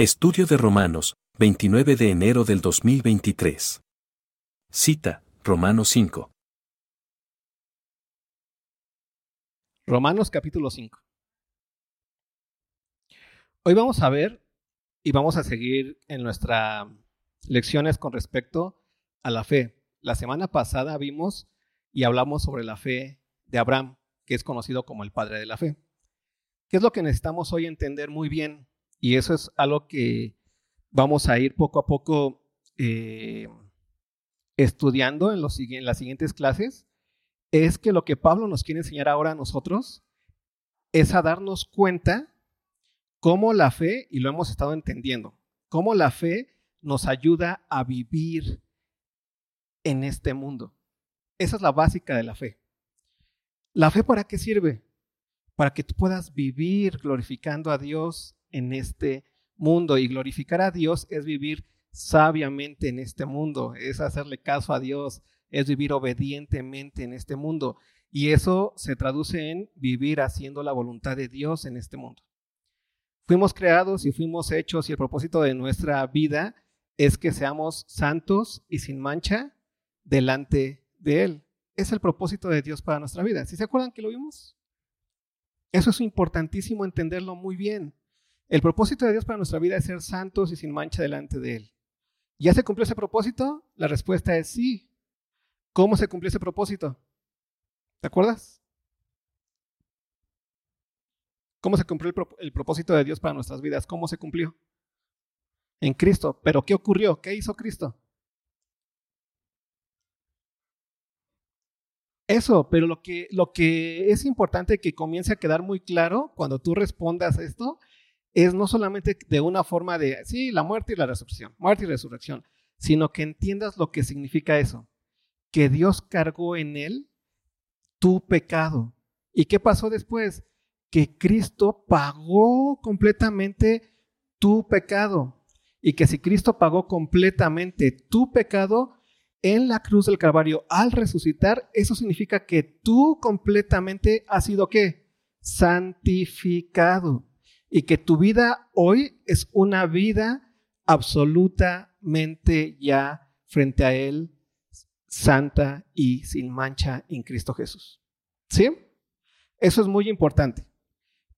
Estudio de Romanos, 29 de enero del 2023. Cita, Romanos 5. Romanos capítulo 5. Hoy vamos a ver y vamos a seguir en nuestras lecciones con respecto a la fe. La semana pasada vimos y hablamos sobre la fe de Abraham, que es conocido como el padre de la fe. ¿Qué es lo que necesitamos hoy entender muy bien? Y eso es algo que vamos a ir poco a poco eh, estudiando en, los, en las siguientes clases. Es que lo que Pablo nos quiere enseñar ahora a nosotros es a darnos cuenta cómo la fe, y lo hemos estado entendiendo, cómo la fe nos ayuda a vivir en este mundo. Esa es la básica de la fe. ¿La fe para qué sirve? Para que tú puedas vivir glorificando a Dios en este mundo. Y glorificar a Dios es vivir sabiamente en este mundo, es hacerle caso a Dios, es vivir obedientemente en este mundo. Y eso se traduce en vivir haciendo la voluntad de Dios en este mundo. Fuimos creados y fuimos hechos y el propósito de nuestra vida es que seamos santos y sin mancha delante de Él. Es el propósito de Dios para nuestra vida. ¿Sí se acuerdan que lo vimos? Eso es importantísimo entenderlo muy bien. El propósito de Dios para nuestra vida es ser santos y sin mancha delante de Él. ¿Ya se cumplió ese propósito? La respuesta es sí. ¿Cómo se cumplió ese propósito? ¿Te acuerdas? ¿Cómo se cumplió el, propósito de Dios para nuestras vidas? ¿Cómo se cumplió? En Cristo. ¿Pero qué ocurrió? ¿Qué hizo Cristo? Eso, pero lo que, lo que es importante que comience a quedar muy claro cuando tú respondas esto es no solamente de una forma de, sí, la muerte y la resurrección, muerte y resurrección, sino que entiendas lo que significa eso, que Dios cargó en él tu pecado. ¿Y qué pasó después? Que Cristo pagó completamente tu pecado. Y que si Cristo pagó completamente tu pecado en la cruz del Calvario al resucitar, eso significa que tú completamente has sido qué? Santificado y que tu vida hoy es una vida absolutamente ya frente a Él, santa y sin mancha en Cristo Jesús. ¿Sí? Eso es muy importante.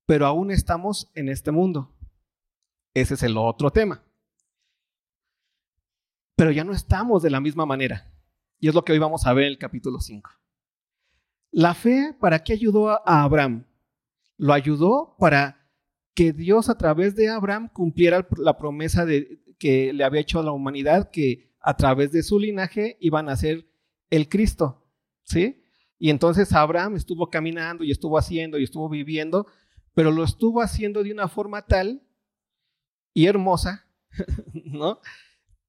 Pero aún estamos en este mundo. Ese es el otro tema. Pero ya no estamos de la misma manera. Y es lo que hoy vamos a ver en el capítulo 5. La fe, ¿para qué ayudó a Abraham? Lo ayudó para que Dios a través de Abraham cumpliera la promesa de, que le había hecho a la humanidad, que a través de su linaje iban a ser el Cristo, ¿sí? Y entonces Abraham estuvo caminando y estuvo haciendo y estuvo viviendo, pero lo estuvo haciendo de una forma tal y hermosa, ¿no?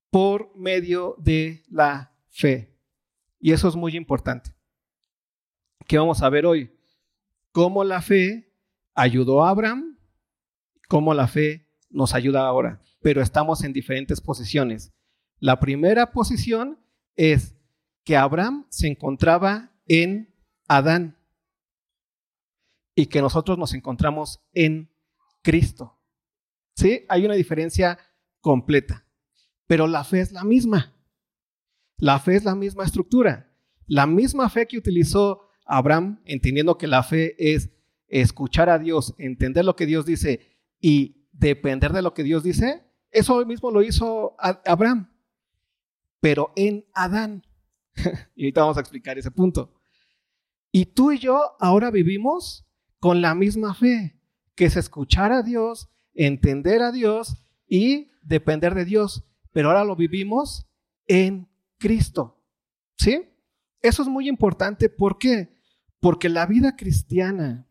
Por medio de la fe. Y eso es muy importante. ¿Qué vamos a ver hoy? Cómo la fe ayudó a Abraham cómo la fe nos ayuda ahora, pero estamos en diferentes posiciones. La primera posición es que Abraham se encontraba en Adán y que nosotros nos encontramos en Cristo. ¿Sí? Hay una diferencia completa, pero la fe es la misma. La fe es la misma estructura. La misma fe que utilizó Abraham, entendiendo que la fe es escuchar a Dios, entender lo que Dios dice y depender de lo que Dios dice, eso mismo lo hizo Abraham, pero en Adán. y ahorita vamos a explicar ese punto. Y tú y yo ahora vivimos con la misma fe, que es escuchar a Dios, entender a Dios y depender de Dios, pero ahora lo vivimos en Cristo. ¿Sí? Eso es muy importante. ¿Por qué? Porque la vida cristiana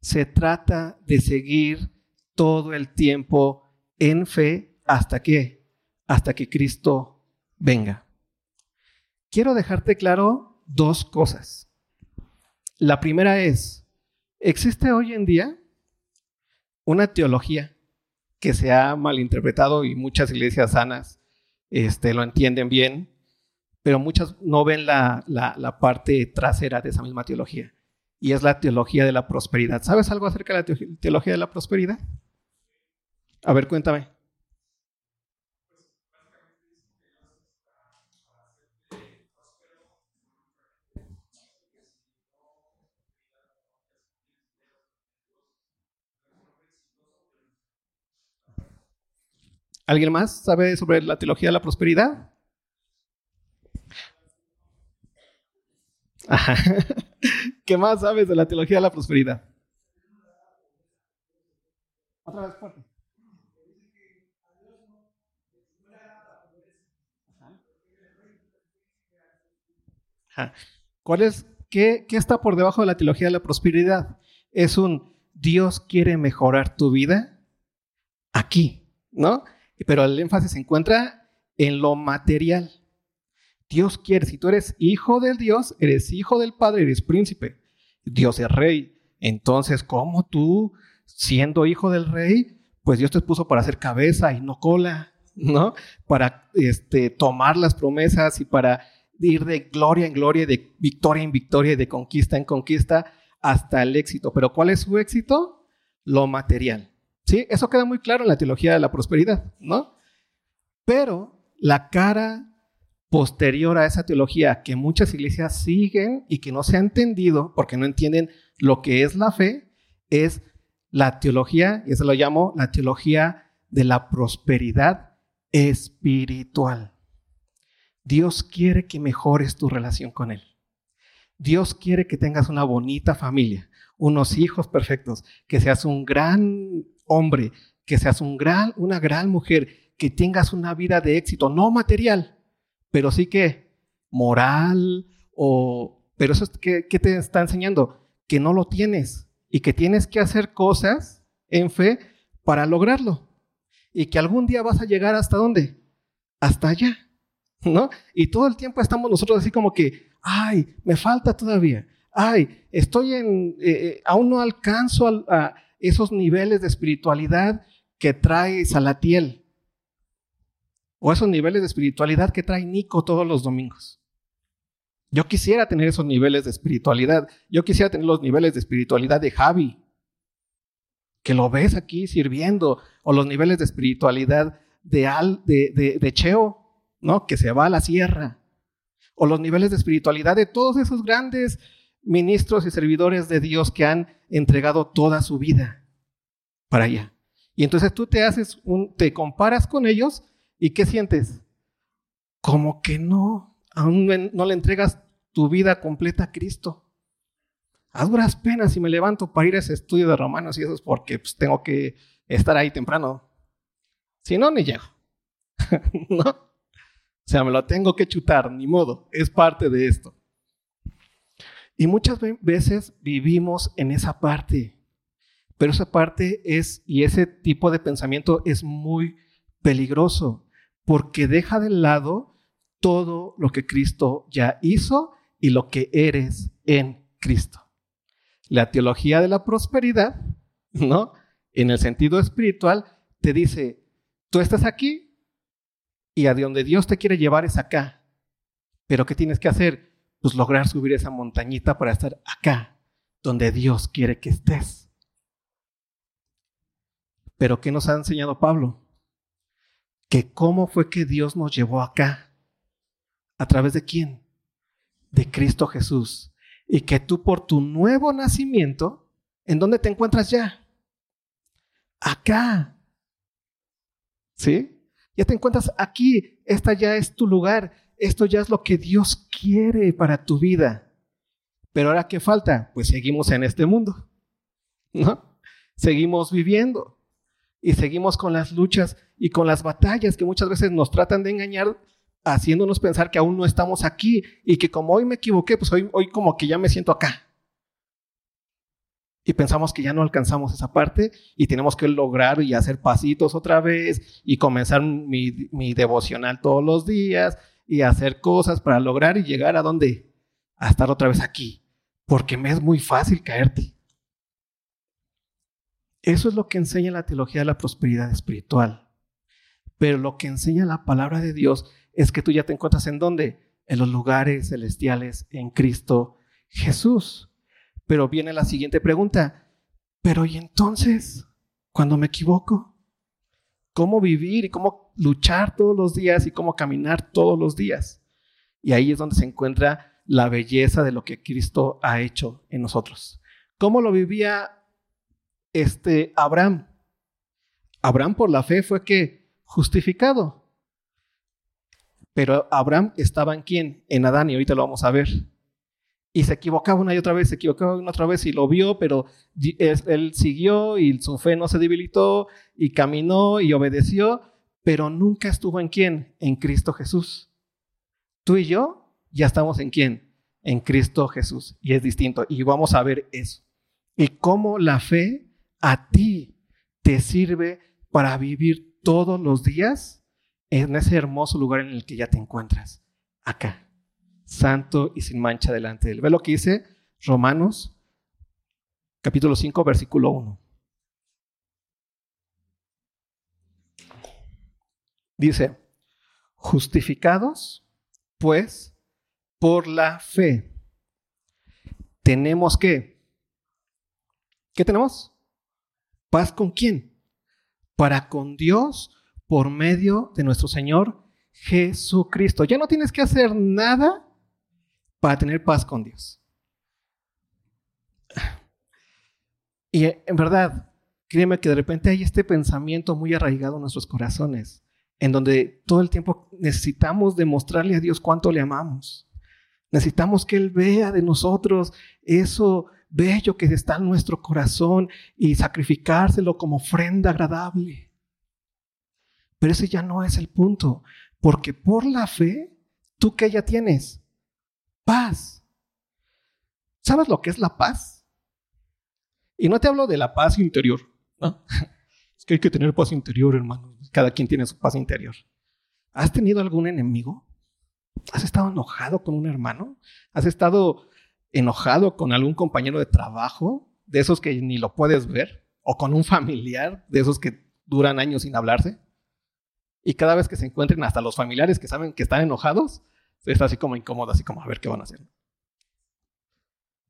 se trata de seguir todo el tiempo en fe hasta que, hasta que Cristo venga. Quiero dejarte claro dos cosas. La primera es, existe hoy en día una teología que se ha malinterpretado y muchas iglesias sanas este, lo entienden bien, pero muchas no ven la, la parte trasera de esa misma teología y es la teología de la prosperidad. ¿Sabes algo acerca de la teología de la prosperidad? A ver, cuéntame. ¿Alguien más sabe sobre la teología de la prosperidad? ¿Qué más sabes de la teología de la prosperidad? Otra vez fuerte. ¿Cuál es, qué, qué está por debajo de la teología de la prosperidad? Es un Dios quiere mejorar tu vida aquí, ¿no? Pero el énfasis se encuentra en lo material. Dios quiere, si tú eres hijo del Dios, eres hijo del Padre, eres príncipe. Dios es rey. Entonces, ¿cómo tú, siendo hijo del rey, pues Dios te puso para hacer cabeza y no cola, ¿no? Para este, tomar las promesas y para ir de gloria en gloria, de victoria en victoria, de conquista en conquista hasta el éxito. Pero ¿cuál es su éxito? Lo material. ¿Sí? Eso queda muy claro en la teología de la prosperidad, ¿no? Pero la cara posterior a esa teología que muchas iglesias siguen y que no se ha entendido porque no entienden lo que es la fe, es la teología, y eso lo llamo la teología de la prosperidad espiritual. Dios quiere que mejores tu relación con Él. Dios quiere que tengas una bonita familia, unos hijos perfectos, que seas un gran hombre, que seas un gran, una gran mujer, que tengas una vida de éxito, no material, pero sí que moral o... Pero eso es que, ¿qué te está enseñando? Que no lo tienes y que tienes que hacer cosas en fe para lograrlo. Y que algún día vas a llegar hasta dónde? Hasta allá. ¿No? Y todo el tiempo estamos nosotros así como que, ay, me falta todavía. Ay, estoy en, eh, eh, aún no alcanzo a, esos niveles de espiritualidad que trae Salatiel. O esos niveles de espiritualidad que trae Nico todos los domingos. Yo quisiera tener esos niveles de espiritualidad. Yo quisiera tener los niveles de espiritualidad de Javi, que lo ves aquí sirviendo, o los niveles de espiritualidad de, Al, de, de Cheo, ¿no? Que se va a la sierra. O los niveles de espiritualidad de todos esos grandes ministros y servidores de Dios que han entregado toda su vida para allá. Y entonces tú te haces un, te comparas con ellos y ¿qué sientes? Como que no, aún no le entregas tu vida completa a Cristo. A duras penas si me levanto para ir a ese estudio de Romanos y eso es porque pues, tengo que estar ahí temprano. Si no, ni llego. ¿No? O sea, me lo tengo que chutar, ni modo, es parte de esto. Y muchas veces vivimos en esa parte, pero esa parte es, y ese tipo de pensamiento es muy peligroso, porque deja de lado todo lo que Cristo ya hizo y lo que eres en Cristo. La teología de la prosperidad, ¿no? En el sentido espiritual, te dice, tú estás aquí y a donde Dios te quiere llevar es acá. Pero ¿qué tienes que hacer? pues lograr subir esa montañita para estar acá, donde Dios quiere que estés. Pero ¿qué nos ha enseñado Pablo? Que cómo fue que Dios nos llevó acá. ¿A través de quién? De Cristo Jesús. Y que tú por tu nuevo nacimiento, ¿en dónde te encuentras ya? Acá. ¿Sí? Ya te encuentras aquí. Esta ya es tu lugar esto ya es lo que Dios quiere para tu vida. Pero ahora, ¿qué falta? Pues seguimos en este mundo, ¿no? Seguimos viviendo y seguimos con las luchas y con las batallas que muchas veces nos tratan de engañar haciéndonos pensar que aún no estamos aquí y que como hoy me equivoqué, pues hoy, hoy como que ya me siento acá. Y pensamos que ya no alcanzamos esa parte y tenemos que lograr y hacer pasitos otra vez y comenzar mi, mi devocional todos los días y hacer cosas para lograr y llegar a donde? A estar otra vez aquí. Porque me es muy fácil caerte. Eso es lo que enseña la teología de la prosperidad espiritual. Pero lo que enseña la palabra de Dios es que tú ya te encuentras en dónde? En los lugares celestiales en Cristo Jesús. Pero viene la siguiente pregunta. Pero ¿y entonces? Cuando me equivoco? cómo vivir y cómo luchar todos los días y cómo caminar todos los días. Y ahí es donde se encuentra la belleza de lo que Cristo ha hecho en nosotros. ¿Cómo lo vivía este Abraham? Abraham por la fe fue que justificado. Pero Abraham estaba en quién? En Adán y ahorita lo vamos a ver. Y se equivocaba una y otra vez, se equivocaba una y otra vez y lo vio, pero él siguió y su fe no se debilitó y caminó y obedeció, pero nunca estuvo en quién? En Cristo Jesús. Tú y yo ya estamos en quién? En Cristo Jesús. Y es distinto. Y vamos a ver eso. Y cómo la fe a ti te sirve para vivir todos los días en ese hermoso lugar en el que ya te encuentras. Acá. Santo y sin mancha delante de él. Ve lo que dice Romanos capítulo 5, versículo 1. Dice, justificados pues por la fe. Tenemos que, ¿qué tenemos? Paz con quién? Para con Dios por medio de nuestro Señor Jesucristo. Ya no tienes que hacer nada para tener paz con Dios. Y en verdad, créeme que de repente hay este pensamiento muy arraigado en nuestros corazones en donde todo el tiempo necesitamos demostrarle a Dios cuánto le amamos. Necesitamos que Él vea de nosotros eso bello que está en nuestro corazón y sacrificárselo como ofrenda agradable. Pero ese ya no es el punto, porque por la fe, tú que ya tienes paz. ¿Sabes lo que es la paz? Y no te hablo de la paz interior. Es que hay que tener paz interior, hermano. Cada quien tiene su paz interior. ¿Has tenido algún enemigo? ¿Has estado enojado con un hermano? ¿Has estado enojado con algún compañero de trabajo? De esos que ni lo puedes ver. ¿O con un familiar? De esos que duran años sin hablarse. Y cada vez que se encuentren hasta los familiares que saben que están enojados, está así como incómodo, así como a ver qué van a hacer.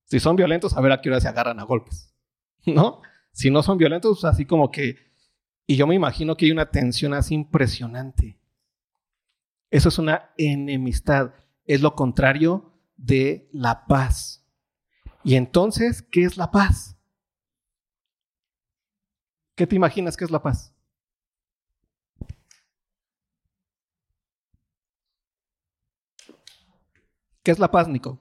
Si son violentos, a ver a qué hora se agarran a golpes. ¿No? Si no son violentos, así como que y yo me imagino que hay una tensión así impresionante. Eso es una enemistad. Es lo contrario de la paz. Y entonces, ¿qué es la paz? ¿Qué te imaginas que es la paz? ¿Qué es la paz, Nico?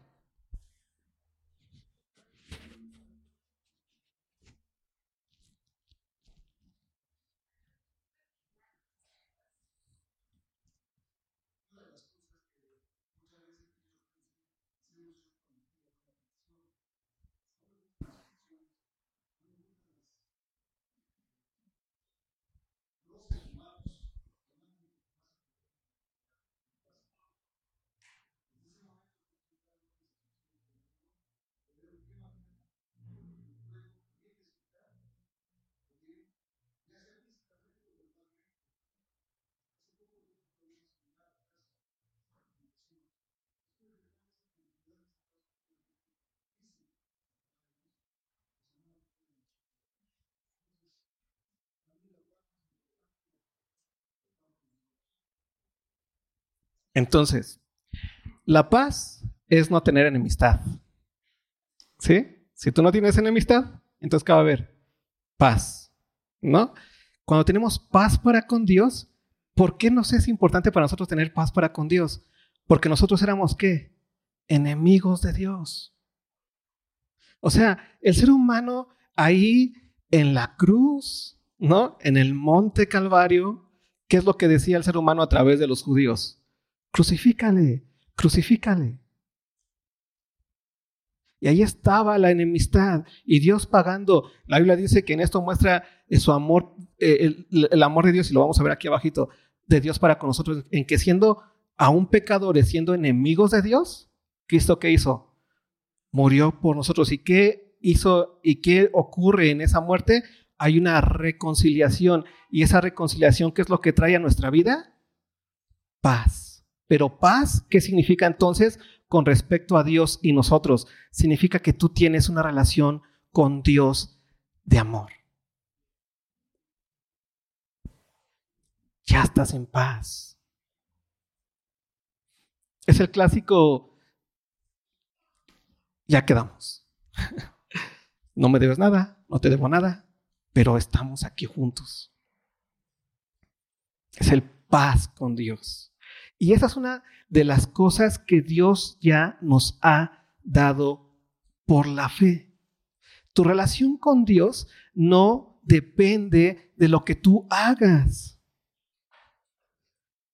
Entonces, la paz es no tener enemistad. ¿Sí? Si tú no tienes enemistad, entonces ¿qué va haber? Paz. ¿No? Cuando tenemos paz para con Dios, ¿por qué nos es importante para nosotros tener paz para con Dios? Porque nosotros éramos qué? Enemigos de Dios. O sea, el ser humano ahí en la cruz, ¿no? En el monte Calvario, ¿qué es lo que decía el ser humano a través de los judíos? Crucifícale, crucifícale. Y ahí estaba la enemistad y Dios pagando. La Biblia dice que en esto muestra su amor, eh, el, amor de Dios, y lo vamos a ver aquí abajito, de Dios para con nosotros, en que siendo aún pecadores, siendo enemigos de Dios, Cristo qué hizo? Murió por nosotros. ¿Y qué hizo y qué ocurre en esa muerte? Hay una reconciliación. ¿Y esa reconciliación qué es lo que trae a nuestra vida? Paz. Pero paz, ¿qué significa entonces con respecto a Dios y nosotros? Significa que tú tienes una relación con Dios de amor. Ya estás en paz. Es el clásico, ya quedamos. No me debes nada, no te debo nada, pero estamos aquí juntos. Es el paz con Dios. Y esa es una de las cosas que Dios ya nos ha dado por la fe. Tu relación con Dios no depende de lo que tú hagas.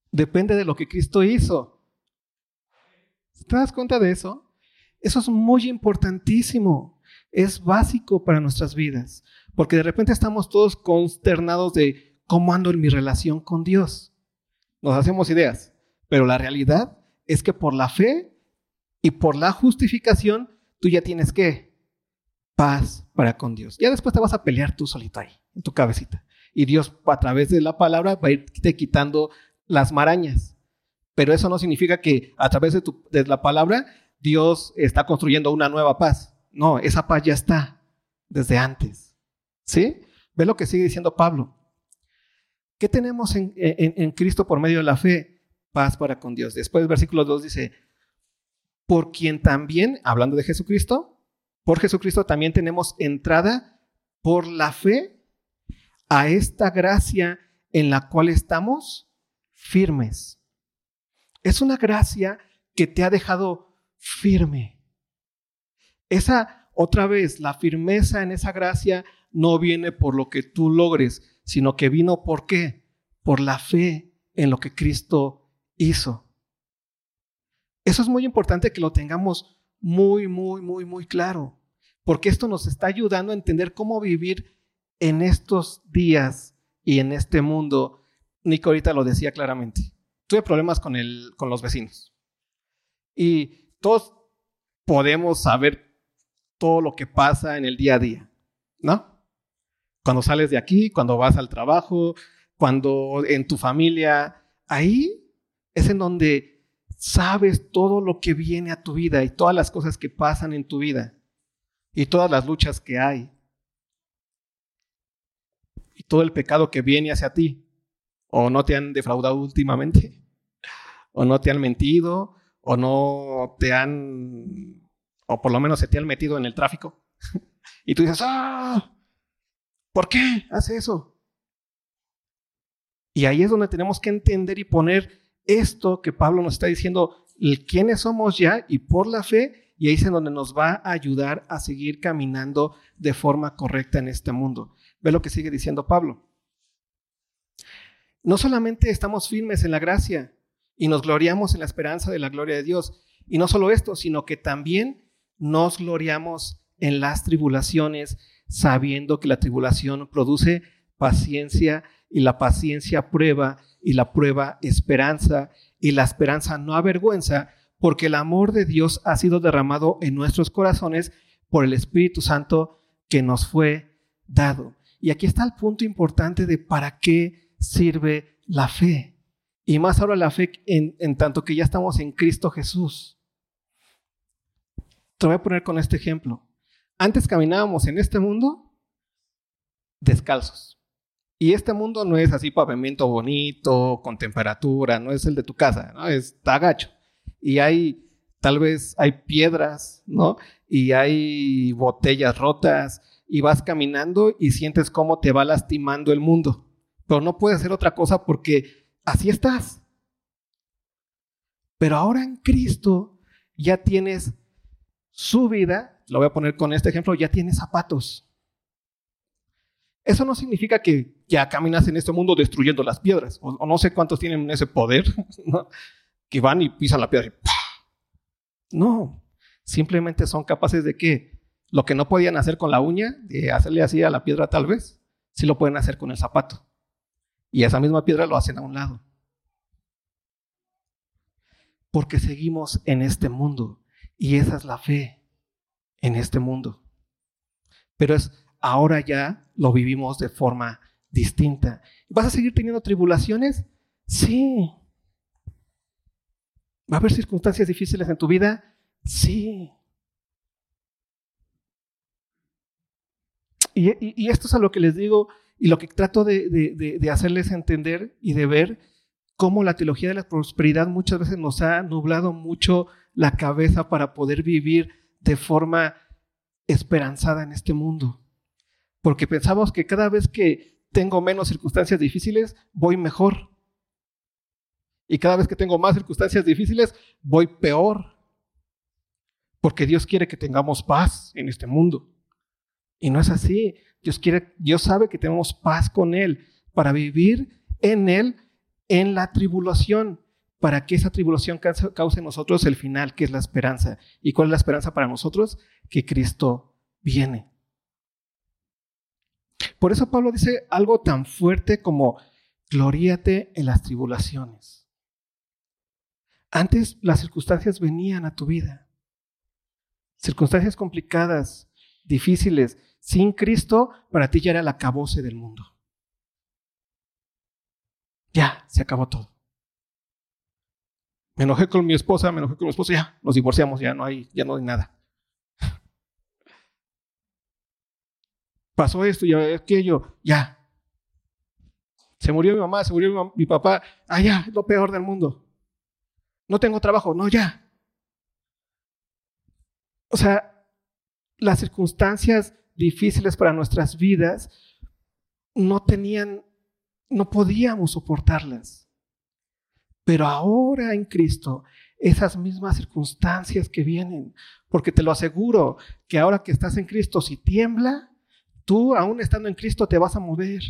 Depende de lo que Cristo hizo. ¿Te das cuenta de eso? Eso es muy importantísimo. Es básico para nuestras vidas. Porque de repente estamos todos consternados de cómo ando en mi relación con Dios. Nos hacemos ideas. Pero la realidad es que por la fe y por la justificación, tú ya tienes que paz para con Dios. Ya después te vas a pelear tú solito ahí, en tu cabecita. Y Dios a través de la palabra va a irte quitando las marañas. Pero eso no significa que a través de, la palabra Dios está construyendo una nueva paz. No, esa paz ya está desde antes. ¿Sí? Ve lo que sigue diciendo Pablo. ¿Qué tenemos en, en, en Cristo por medio de la fe? Paz para con Dios. Después, versículo 2 dice, por quien también, hablando de Jesucristo, por Jesucristo también tenemos entrada por la fe a esta gracia en la cual estamos firmes. Es una gracia que te ha dejado firme. Esa, otra vez, la firmeza en esa gracia no viene por lo que tú logres, sino que vino por qué? Por la fe en lo que Cristo hizo. Eso es muy importante que lo tengamos muy, muy, muy, muy claro porque esto nos está ayudando a entender cómo vivir en estos días y en este mundo. Nico ahorita lo decía claramente. Tuve problemas con, el, con los vecinos. Y todos podemos saber todo lo que pasa en el día a día, ¿no? Cuando sales de aquí, cuando vas al trabajo, cuando en tu familia, ahí es en donde sabes todo lo que viene a tu vida y todas las cosas que pasan en tu vida y todas las luchas que hay y todo el pecado que viene hacia ti. O no te han defraudado últimamente, o no te han mentido, o no te han, o por lo menos se te han metido en el tráfico. y tú dices, ah, ¿por qué hace eso? Y ahí es donde tenemos que entender y poner esto que Pablo nos está diciendo, quiénes somos ya y por la fe y ahí es en donde nos va a ayudar a seguir caminando de forma correcta en este mundo. Ve lo que sigue diciendo Pablo. No solamente estamos firmes en la gracia y nos gloriamos en la esperanza de la gloria de Dios, y no solo esto, sino que también nos gloriamos en las tribulaciones, sabiendo que la tribulación produce paciencia y la paciencia prueba y la prueba esperanza y la esperanza no avergüenza porque el amor de Dios ha sido derramado en nuestros corazones por el Espíritu Santo que nos fue dado. Y aquí está el punto importante de para qué sirve la fe. Y más ahora la fe en, tanto que ya estamos en Cristo Jesús. Te voy a poner con este ejemplo. Antes caminábamos en este mundo descalzos. Y este mundo no es así pavimento bonito, con temperatura, no es el de tu casa, ¿no? Está gacho y hay, tal vez hay piedras, ¿no? Y hay botellas rotas y vas caminando y sientes cómo te va lastimando el mundo. Pero no puedes hacer otra cosa porque así estás. Pero ahora en Cristo ya tienes su vida, lo voy a poner con este ejemplo, ya tienes zapatos. Eso no significa que ya caminas en este mundo destruyendo las piedras, o, no sé cuántos tienen ese poder, ¿no? que van y pisan la piedra y No, simplemente son capaces de que lo que no podían hacer con la uña, de hacerle así a la piedra tal vez, sí lo pueden hacer con el zapato. Y esa misma piedra lo hacen a un lado. Porque seguimos en este mundo y esa es la fe en este mundo. Pero es ahora ya lo vivimos de forma distinta. ¿Vas a seguir teniendo tribulaciones? Sí. ¿Va a haber circunstancias difíciles en tu vida? Sí. Y, esto es a lo que les digo y lo que trato de, hacerles entender y de ver cómo la teología de la prosperidad muchas veces nos ha nublado mucho la cabeza para poder vivir de forma esperanzada en este mundo. Porque pensamos que cada vez que tengo menos circunstancias difíciles, voy mejor. Y cada vez que tengo más circunstancias difíciles, voy peor. Porque Dios quiere que tengamos paz en este mundo. Y no es así. Dios quiere, Dios sabe que tenemos paz con Él para vivir en Él en la tribulación, para que esa tribulación cause en nosotros el final, que es la esperanza. ¿Y cuál es la esperanza para nosotros? Que Cristo viene. Por eso Pablo dice algo tan fuerte como, gloríate en las tribulaciones. Antes las circunstancias venían a tu vida. Circunstancias complicadas, difíciles. Sin Cristo, para ti ya era la acabose del mundo. Ya, se acabó todo. Me enojé con mi esposa, me enojé con mi esposo, ya, nos divorciamos, ya no hay, ya no hay nada. Pasó esto y aquello, ya. Se murió mi mamá, se murió mi, papá, ah, ya, es lo peor del mundo. No tengo trabajo, no, ya. O sea, las circunstancias difíciles para nuestras vidas no tenían, no podíamos soportarlas. Pero ahora en Cristo, esas mismas circunstancias que vienen, porque te lo aseguro que ahora que estás en Cristo, si tiembla, tú aún estando en Cristo te vas a mover.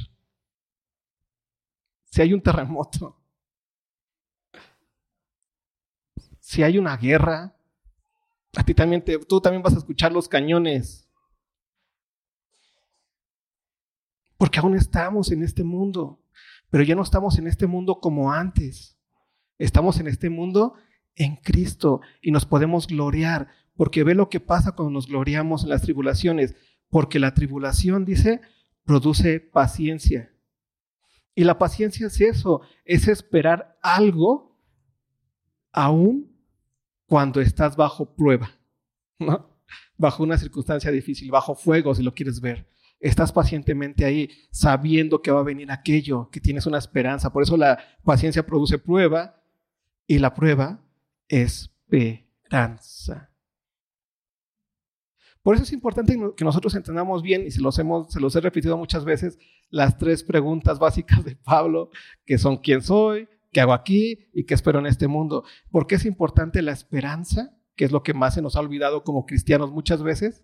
Si hay un terremoto, si hay una guerra, a ti también te, tú también vas a escuchar los cañones. Porque aún estamos en este mundo, pero ya no estamos en este mundo como antes. Estamos en este mundo en Cristo y nos podemos gloriar, porque ve lo que pasa cuando nos gloriamos en las tribulaciones, porque la tribulación, dice, produce paciencia. Y la paciencia es eso, es esperar algo aún cuando estás bajo prueba, bajo una circunstancia difícil, bajo fuego, si lo quieres ver. Estás pacientemente ahí sabiendo que va a venir aquello, que tienes una esperanza. Por eso la paciencia produce prueba y la prueba esperanza. Por eso es importante que nosotros entendamos bien, y se los, hemos, se los he repetido muchas veces, las tres preguntas básicas de Pablo, que son quién soy, qué hago aquí y qué espero en este mundo. ¿Por qué es importante la esperanza? Que es lo que más se nos ha olvidado como cristianos muchas veces.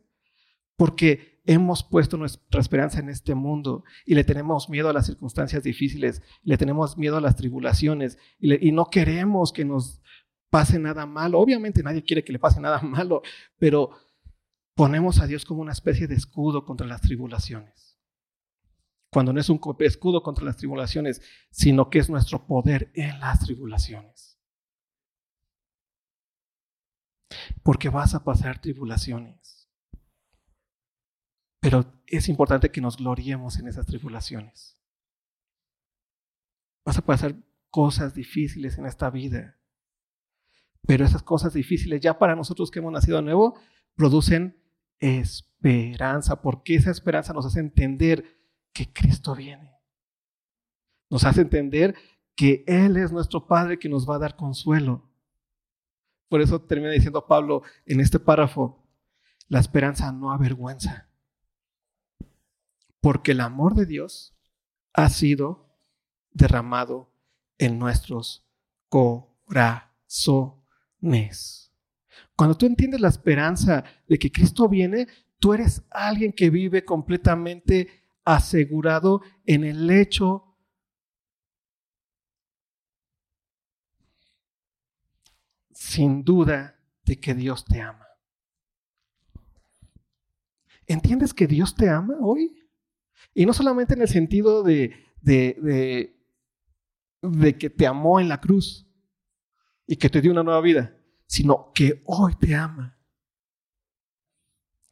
Porque hemos puesto nuestra esperanza en este mundo y le tenemos miedo a las circunstancias difíciles, le tenemos miedo a las tribulaciones y, y no queremos que nos pase nada malo. Obviamente nadie quiere que le pase nada malo, pero ponemos a Dios como una especie de escudo contra las tribulaciones. Cuando no es un escudo contra las tribulaciones, sino que es nuestro poder en las tribulaciones. Porque vas a pasar tribulaciones. Pero es importante que nos gloriemos en esas tribulaciones. Vas a pasar cosas difíciles en esta vida. Pero esas cosas difíciles, ya para nosotros que hemos nacido de nuevo, producen esperanza, porque esa esperanza nos hace entender que Cristo viene. Nos hace entender que Él es nuestro Padre que nos va a dar consuelo. Por eso termina diciendo Pablo en este párrafo, la esperanza no avergüenza porque el amor de Dios ha sido derramado en nuestros corazones. Cuando tú entiendes la esperanza de que Cristo viene, tú eres alguien que vive completamente asegurado en el hecho sin duda de que Dios te ama. ¿Entiendes que Dios te ama hoy? Y no solamente en el sentido de, de, de, que te amó en la cruz y que te dio una nueva vida, sino que hoy te ama.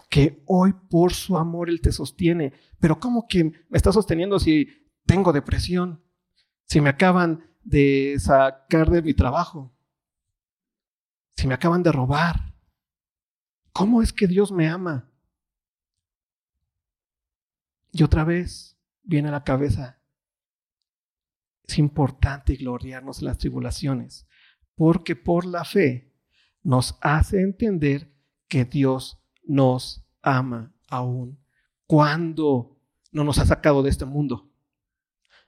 Que hoy por su amor Él te sostiene. Pero ¿cómo que me está sosteniendo si tengo depresión? Si me acaban de sacar de mi trabajo. Si me acaban de robar. ¿Cómo es que Dios me ama? Y otra vez viene a la cabeza, es importante gloriarnos en las tribulaciones, porque por la fe nos hace entender que Dios nos ama aún cuando no nos ha sacado de este mundo,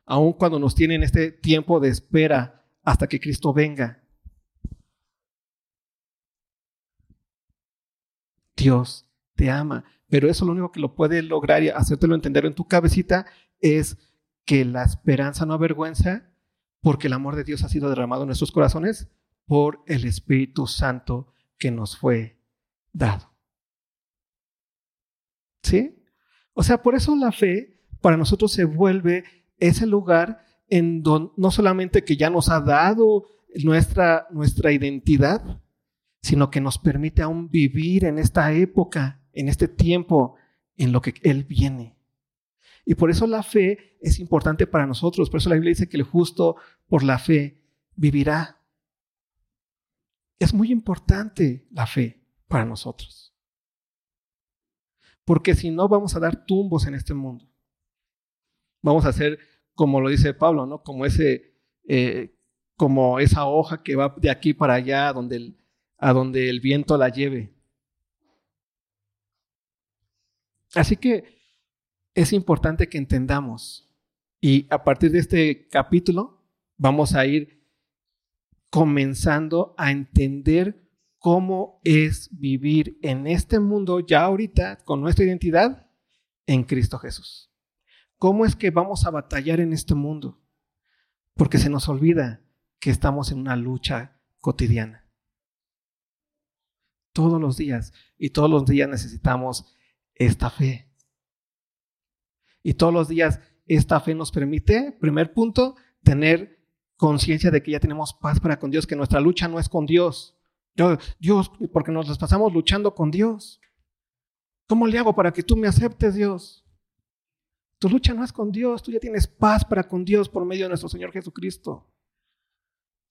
aún cuando nos tiene en este tiempo de espera hasta que Cristo venga. Dios te ama, pero eso lo único que lo puede lograr y hacértelo entender en tu cabecita es que la esperanza no avergüenza porque el amor de Dios ha sido derramado en nuestros corazones por el Espíritu Santo que nos fue dado. ¿Sí? O sea, por eso la fe para nosotros se vuelve ese lugar en donde no solamente que ya nos ha dado nuestra, nuestra identidad, sino que nos permite aún vivir en esta época, en este tiempo, en lo que Él viene. Y por eso la fe es importante para nosotros. Por eso la Biblia dice que el justo por la fe vivirá. Es muy importante la fe para nosotros. Porque si no, vamos a dar tumbos en este mundo. Vamos a ser, como lo dice Pablo, ¿no? Como, ese, eh, como esa hoja que va de aquí para allá donde a donde el viento la lleve. Así que es importante que entendamos y a partir de este capítulo vamos a ir comenzando a entender cómo es vivir en este mundo ya ahorita con nuestra identidad en Cristo Jesús. ¿Cómo es que vamos a batallar en este mundo? Porque se nos olvida que estamos en una lucha cotidiana. Todos los días. Y todos los días necesitamos esta fe. Y todos los días esta fe nos permite, primer punto, tener conciencia de que ya tenemos paz para con Dios, que nuestra lucha no es con Dios. Dios, porque nos las pasamos luchando con Dios. ¿Cómo le hago para que tú me aceptes, Dios? Tu lucha no es con Dios, tú ya tienes paz para con Dios por medio de nuestro Señor Jesucristo.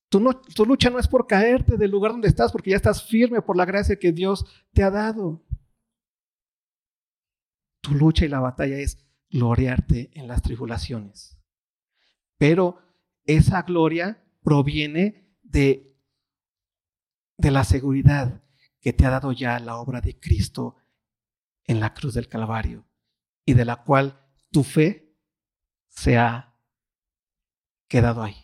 Tu, tu lucha no es por caerte del lugar donde estás, porque ya estás firme por la gracia que Dios te ha dado. Tu lucha y la batalla es gloriarte en las tribulaciones. Pero esa gloria proviene de, de la seguridad que te ha dado ya la obra de Cristo en la cruz del Calvario y de la cual tu fe se ha quedado ahí.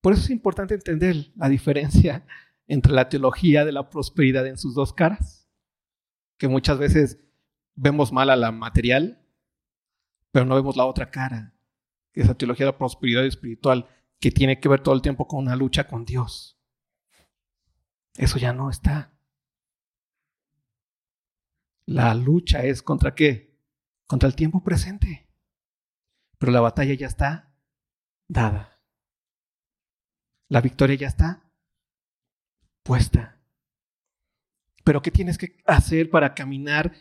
Por eso es importante entender la diferencia entre la teología de la prosperidad en sus dos caras que muchas veces vemos mal a la material, pero no vemos la otra cara, que es la teología de la prosperidad espiritual, que tiene que ver todo el tiempo con una lucha con Dios. Eso ya no está. La lucha es contra qué? Contra el tiempo presente. Pero la batalla ya está dada. La victoria ya está puesta. Pero ¿qué tienes que hacer para caminar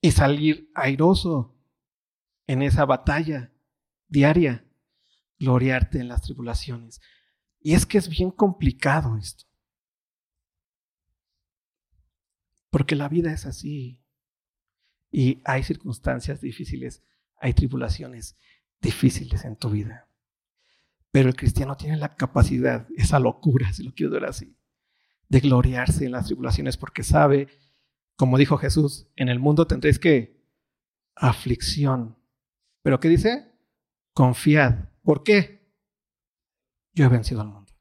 y salir airoso en esa batalla diaria? Gloriarte en las tribulaciones. Y es que es bien complicado esto. Porque la vida es así. Y hay circunstancias difíciles, hay tribulaciones difíciles en tu vida. Pero el cristiano tiene la capacidad, esa locura, si lo quiero ver así, de gloriarse en las tribulaciones porque sabe, como dijo Jesús, en el mundo tendréis que aflicción. ¿Pero qué dice? Confiad. ¿Por qué? Yo he vencido al mundo.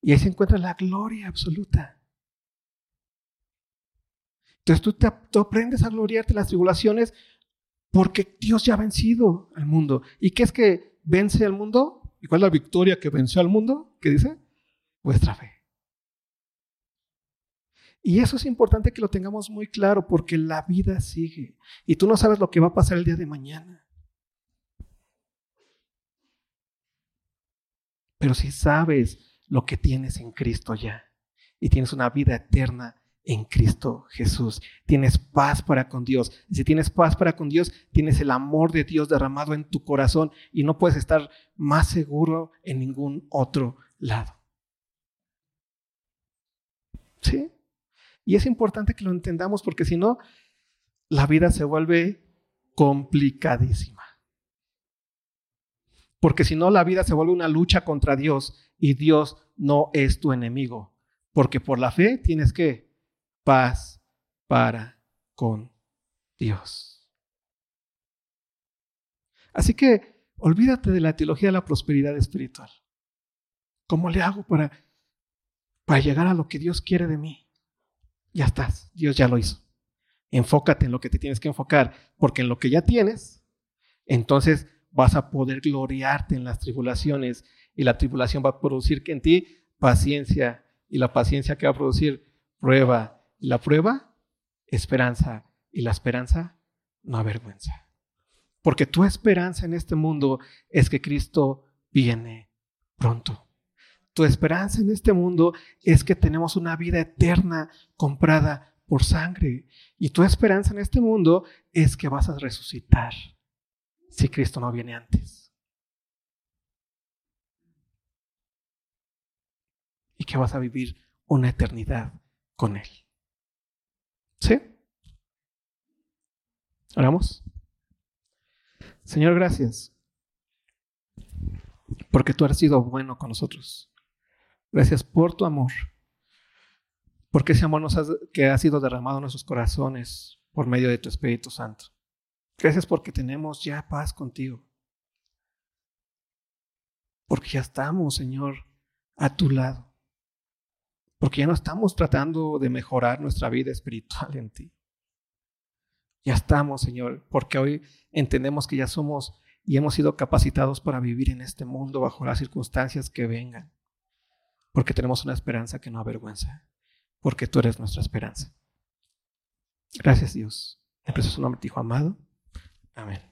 Y ahí se encuentra la gloria absoluta. Entonces tú, te, aprendes a gloriarte las tribulaciones porque Dios ya ha vencido al mundo. ¿Y qué es que vence al mundo? ¿Y cuál es la victoria que venció al mundo? ¿Qué dice? Vuestra fe. Y eso es importante que lo tengamos muy claro porque la vida sigue y tú no sabes lo que va a pasar el día de mañana. Pero si sabes lo que tienes en Cristo ya y tienes una vida eterna en Cristo Jesús, tienes paz para con Dios. si tienes paz para con Dios, tienes el amor de Dios derramado en tu corazón y no puedes estar más seguro en ningún otro lado. ¿Sí? Y es importante que lo entendamos porque si no, la vida se vuelve complicadísima. Porque si no, la vida se vuelve una lucha contra Dios y Dios no es tu enemigo. Porque por la fe tienes que paz para con Dios. Así que Olvídate de la teología de la prosperidad espiritual. ¿Cómo le hago para, para llegar a lo que Dios quiere de mí? Ya estás, Dios ya lo hizo. Enfócate en lo que te tienes que enfocar, porque en lo que ya tienes, entonces vas a poder gloriarte en las tribulaciones y la tribulación va a producir en ti paciencia y la paciencia que va a producir prueba y la prueba esperanza y la esperanza no avergüenza. Porque tu esperanza en este mundo es que Cristo viene pronto. Tu esperanza en este mundo es que tenemos una vida eterna comprada por sangre. Y tu esperanza en este mundo es que vas a resucitar si Cristo no viene antes. Y que vas a vivir una eternidad con Él. ¿Sí? Oramos. Señor, gracias. Porque tú has sido bueno con nosotros. Gracias por tu amor. Porque ese amor nos que ha sido derramado en nuestros corazones por medio de tu Espíritu Santo. Gracias porque tenemos ya paz contigo. Porque ya estamos, Señor, a tu lado. Porque ya no estamos tratando de mejorar nuestra vida espiritual en ti. Ya estamos, Señor, porque hoy entendemos que ya somos y hemos sido capacitados para vivir en este mundo bajo las circunstancias que vengan. Porque tenemos una esperanza que no avergüenza. Porque tú eres nuestra esperanza. Gracias, Dios. En precioso nombre, Hijo amado. Amén.